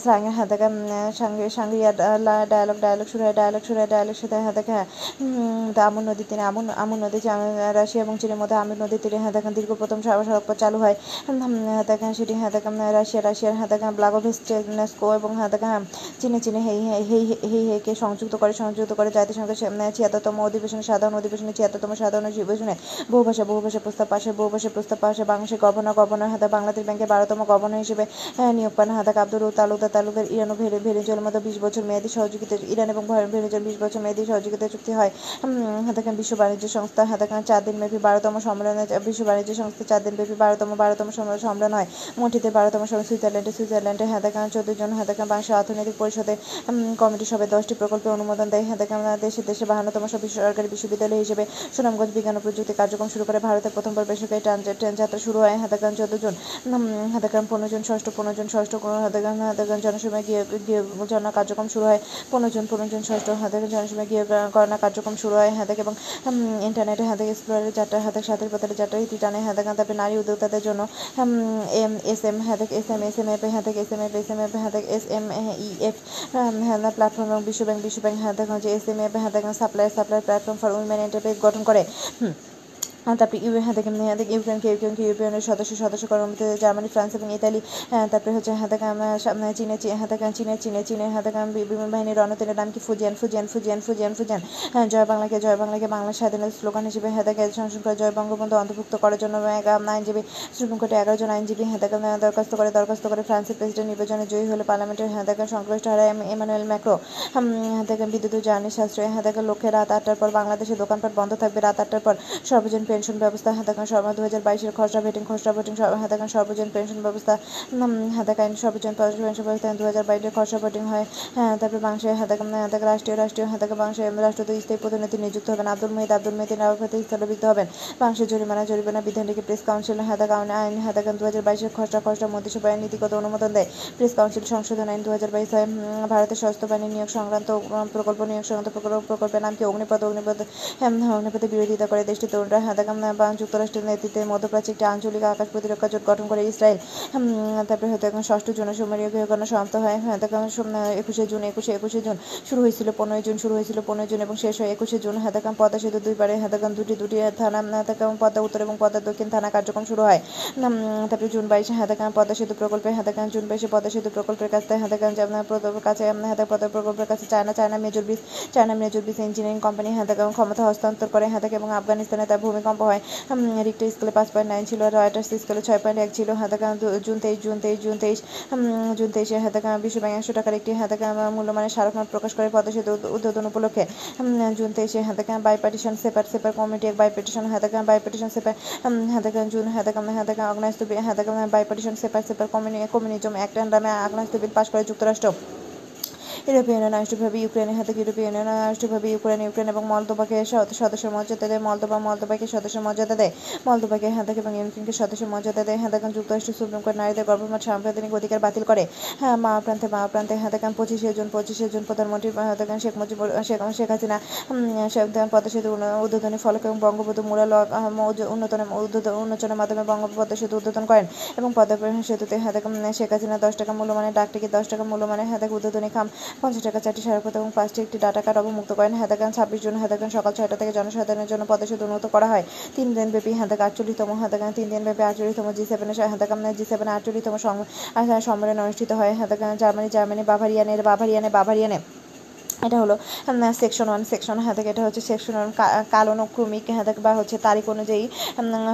সাঙ্গে হাতে সাংরিয়া ডায়ালগ ডায়ালগ শুরু হয় ডায়ালগ শুরু হয় ডায়ালগ সাথে তা আমুন নদীর তীরে আমুন আমুন নদী রাশিয়া এবং চীনের মধ্যে আমুন নদীর তীরে হ্যাঁ দেখেন দীর্ঘ প্রথম সড়ক সড়কপথ চালু হয়। হ্যাঁ দেখেন সেটি হ্যাঁ দেখেন রাশিয়া রাশিয়ার হ্যাঁ দেখেন ব্লাগোভেস্টেনেস্কো এবং হ্যাঁ দেখেন চীনে চীনে হেই হেই হেই হেইকে সংযুক্ত করে সংযুক্ত করে জাতিসংঘের ছিয়াত্তরতম অধিবেশনে, সাধারণ অধিবেশনে, ছিয়াত্তরতম সাধারণ অধিবেশনে বহুভাষা বহুভাষা প্রস্তাব পাশে বহুভাষা প্রস্তাব পাশে বাংলাদেশের গভর্নর গভর্নর হাতে বাংলাদেশ ব্যাংকের বারোতম গভর্নর হিসেবে নিয়োগ পান হাতাক আব্দুল তালুকদার তালুকদার ইরান ও ভেনেজুয়েলার মধ্যে বিশ বছর মেয়াদী সহযোগিতা ইরান এবং ভেনেজুয়েল বিশ বছর মেয়াদী সহযোগিতা চুক্তি হয়। হাতাকান বিশ্ব বাণিজ্য সংস্থা হাতাকান চার দিনব্যাপী বারোতম সম্মেলনে, বিশ্ব বাণিজ্য সংস্থা চার দিনব্যাপী বারোতম বারোতম সম্মেলন হয়। মন্ত্রীতে বারোতম সময় সুইজারল্যান্ডে সুইজারল্যান্ডে হাতাকান চোদ্দ জন হাতাকান বাংলাদেশ অর্থনৈতিক পরিষদে কমিটি সভায় দশটি প্রকল্পে অনুমোদন দেয়। হাতাকান দেশে দেশে বাহান্নতম সব সরকারি বিশ্ববিদ্যালয় হিসেবে সুনামগঞ্জ বিজ্ঞান ও প্রযুক্তি কার্যক্রম শুরু করে ভারতের প্রথমবার বেসরকারি ট্রেন ট্রেন যাত্রা শুরু হয় হাতাকান চোদ্দ জন। হাতাকান পনেরো জন, ষষ্ঠ পনেরো জন, ষষ্ঠ হাতাকান হাতাকান জনসময় গিয়ে গিয়ে কার্যক্রম শুরু হয়। পনেরো জন পনেরো জন, ষষ্ঠ হাতাকান জনসময় গিয়ে গণনা কার্যক্রম শুরু হয় হ্যাঁ এবং ইন্টারনেটে হ্যাঁ এক্সপ্লোরের যাত্রা হাতাক সাথের পথের যাত্রা ইতি টানে দেখান তারপরে নারী উদ্যোক্তাদের জন্য এম এস এম হ্যাঁ S M S M F হ্যাঁ S M F S M F হ্যাঁ এস এম ই, এফ হ্যাঁ প্ল্যাটফর্ম এবং বিশ্ব ব্যাংক বিশ্ব ব্যাংক হ্যাঁ দেখা হচ্ছে S M F হাতাক supply supply platform for women enterprise গঠন করে। তারপরে ইউ হ্যাঁ দেখেন হ্যাঁ দেখেন ইউক্রেনকে ইউক্রেনকে ইউক্রেনের সদস্য সদস্য কর্মীতে জার্মানি ফ্রান্স এবং ইতালি হ্যাঁ, তারপরে হচ্ছে হাতে কাম চীনে চীনে হাতে কাম চীনে চীনে চীনে হাতে কাম বিমান বাহিনীর রণতেনের নাম কি Fujian Fujian Fujian Fujian Fujian হ্যাঁ জয় বাংলাকে জয় বাংলাকে বাংলা স্বাধীনতা স্লোগান হিসেবে হাতে সংশোধন করে জয় বঙ্গবন্ধু অন্তর্ভুক্ত করার জন্য আইনজীবী সুপ্রিম কোর্টে এগারো জন আইনজীবী হাতে কাম দরখাস্ত করে দরখাস্ত করে ফ্রান্সের প্রেসিডেন্ট নির্বাচনে জয়ী হলে পার্লামেন্টের হাতে কাম সংশ্লিষ্ট হারায় এমানুয়েল ম্যাক্রো হাতে কাম বিদ্যুৎ জ্বালানি সাশ্রয় হাতে কাম লক্ষ্যে রাত আটটার পর বাংলাদেশে দোকানপাট বন্ধ থাকবে রাত আটটার পর সর্বজন পেনশন ব্যবস্থা হাতাকান সর্ব দু হাজার বাইশের খসড়া ভেটিং খসড়া ভেটিং হাতাকান সর্বজন পেনশন ব্যবস্থা হাতাকান সর্বজন পেনশন ব্যবস্থা দু হাজার বাইশের খসড়া ভেটিং হয়। হ্যাঁ তারপরে বাংলাদেশে হাতাকান হাতাকা রাষ্ট্রীয় রাষ্ট্রীয় হাতাকা বাংলাদেশে রাষ্ট্রপতি স্থায়ী প্রতিনিধি নিযুক্ত হবেন আব্দুল মহিদ। আব্দুল মহিদিন রাওয়াতে স্থলবিদ্ধ হবেন। বাংলাদেশের জরিমানা জরিমানা বিধান রেখে প্রেস কাউন্সিল হাতাকা আইন হাতাকান দু হাজার বাইশের খসড়া খসড়া মন্ত্রিসভায় নীতিগত অনুমোদন দেয়। প্রেস কাউন্সিল সংশোধন আইন দু হাজার বাইশ হয়। ভারতের স্বাস্থ্য বাহিনী নিয়োগ সংক্রান্ত প্রকল্প, নিয়োগ সংক্রান্ত প্রকল্প, প্রকল্পের নাম কি? অগ্নিপথ অগ্নিপথ অগ্নিপথের বিরোধিতা করে দেশটি তরুণরা হাতাকাম বা যুক্তরাষ্ট্রের নেতৃত্বে মধ্যপ্রাচ্যে একটি আঞ্চলিক আকাশ প্রতিরক্ষা জোট গঠন করে ইসরায়েল তারপরে হয়তো এখন ষষ্ঠ জুন সমরীয় গৃহকরণ সমাপ্ত হয়। এখন একুশে জুন, একুশে একুশে জুন শুরু হয়েছিল, পনেরোই জুন শুরু হয়েছিল, পনেরোই জুন এবং শেষ হয় একুশে জুন। হাতাকাম পদ্মা সেতু দুই পারে হাতাকাম দুটি দুটি থানা হাতাকাম পদ্মা উত্তর এবং পদ্মা দক্ষিণ থানা কার্যক্রম শুরু হয়। তারপরে জুন বাইশে হাতাকাম পদ্মা সেতু প্রকল্পে হাতাকাম জুন বাইশে পদ্মা সেতু প্রকল্পের কাছ থেকে হাতাকাম কাছে হাতাক পদ্মা প্রকল্পের কাছে China China major bridge China major bridge engineering company হাতাকাম ক্ষমতা হস্তান্তর করে হাতাক এবং আফগানিস্তানে তার ভূমিকম্প হয়। রিক্টার স্কেলে পাঁচ পয়েন্ট নাইন ছিল, রয়টার্স স্কেলে ছয় পয়েন্ট এক ছিল হাতাকাম জুন তেইশ জুন তেইশ জুন তেইশ জুন তেইশে হাতাকাম বিশ্ব ব্যাংক একশো টাকার একটি হাতাকাম মূল্যমানের স্মারকনোট প্রকাশ করে পদ্মা সেতু উদ্বোধন উপলক্ষে। জুন তেইশে হাতাকাম বাইপার্টিশন safer safer committee act bipartisan হাতাকাম bipartisan safer হাতাকাম জুন হাতাকা হাতাকাম অগ্নাস্ত হাতাকাম বাইপার্টিশন সেপার সেপার কমিউনি কমিউনিজম অ্যাক্ট নামে আগ্নাস্ত বিল পাশ করে যুক্তরাষ্ট্র। ইউরোপীয় আনুষ্ঠানিকভাবে ইউক্রেনের হাতে ইউরোপীয় ইউনিয়ন আনুষ্ঠানিকভাবে ইউক্রেন ইউক্রেন এবং মলদোভাকে সদ- সদস্য মর্যাদা দেয়। মলদোভা মলদোভাকে সদস্য মর্যাদা দেয়। মলদোভাকে হাতাক এবং ইউক্রেনকে সদস্য মর্যাদা দেয়। হাতাকান যুক্তরাষ্ট্র সুপ্রিম কোর্ট নারীদের গর্ভপাত সাংবিধানিক অধিকার বাতিল করে। হ্যাঁ মা প্রান্তে মা প্রান্তে হাতাকান পঁচিশে জুন পঁচিশে জুন প্রধানমন্ত্রী হাতাকান শেখ মুজিবুর শেখ শেখ হাসিনা উম, শেখ পদ্মা সেতু উদ্বোধনী ফলক এবং বঙ্গবন্ধু মুরাল উন্নতন উন্মোচনের মাধ্যমে বঙ্গপদ্মা সেতু উদ্বোধন করেন এবং পদ্মা সেতুতে হাতাকান শেখ হাসিনা দশ টাকা মূল্যমানের ডাক টিকিট দশ টাকা মূল্যমানের হাতাক উদ্বোধনী খাম পঞ্চাশ টাকা চারটি সারাপথ এবং পাঁচটি একটি ডাটা কার্ড অবমুক্ত করেন। হাতাকান ছাব্বিশ জুন হাতাকান সকাল ছয়টা থেকে জনসাধারণের জন্য সেতু উন্নত করা হয়। তিন দিন ব্যাপী হাতাক আটচল্লিশতম হাতাকান তিন দিন ব্যাপী আটচল্লিশতম জি সেভেনের হাতাকান জি সেভেন আটচল্লিশতম সম্মেলন অনুষ্ঠিত হয়। হাতাকান জার্মানি জার্মানি, বাভারিয়ানের, বাভারিয়ানে বাভারিয়ানে। এটা হলো সেকশন ওয়ান সেকশন হ্যাঁ থেকে এটা হচ্ছে সেকশন ওয়ান কালানুক্রমিক হ্যাঁ থেকে বা হচ্ছে তারিখ অনুযায়ী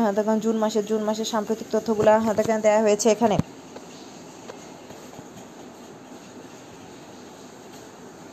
হ্যাঁ জুন মাসের জুন মাসের সাম্প্রতিক তথ্যগুলো হ্যাঁ থেকে দেওয়া হয়েছে এখানে।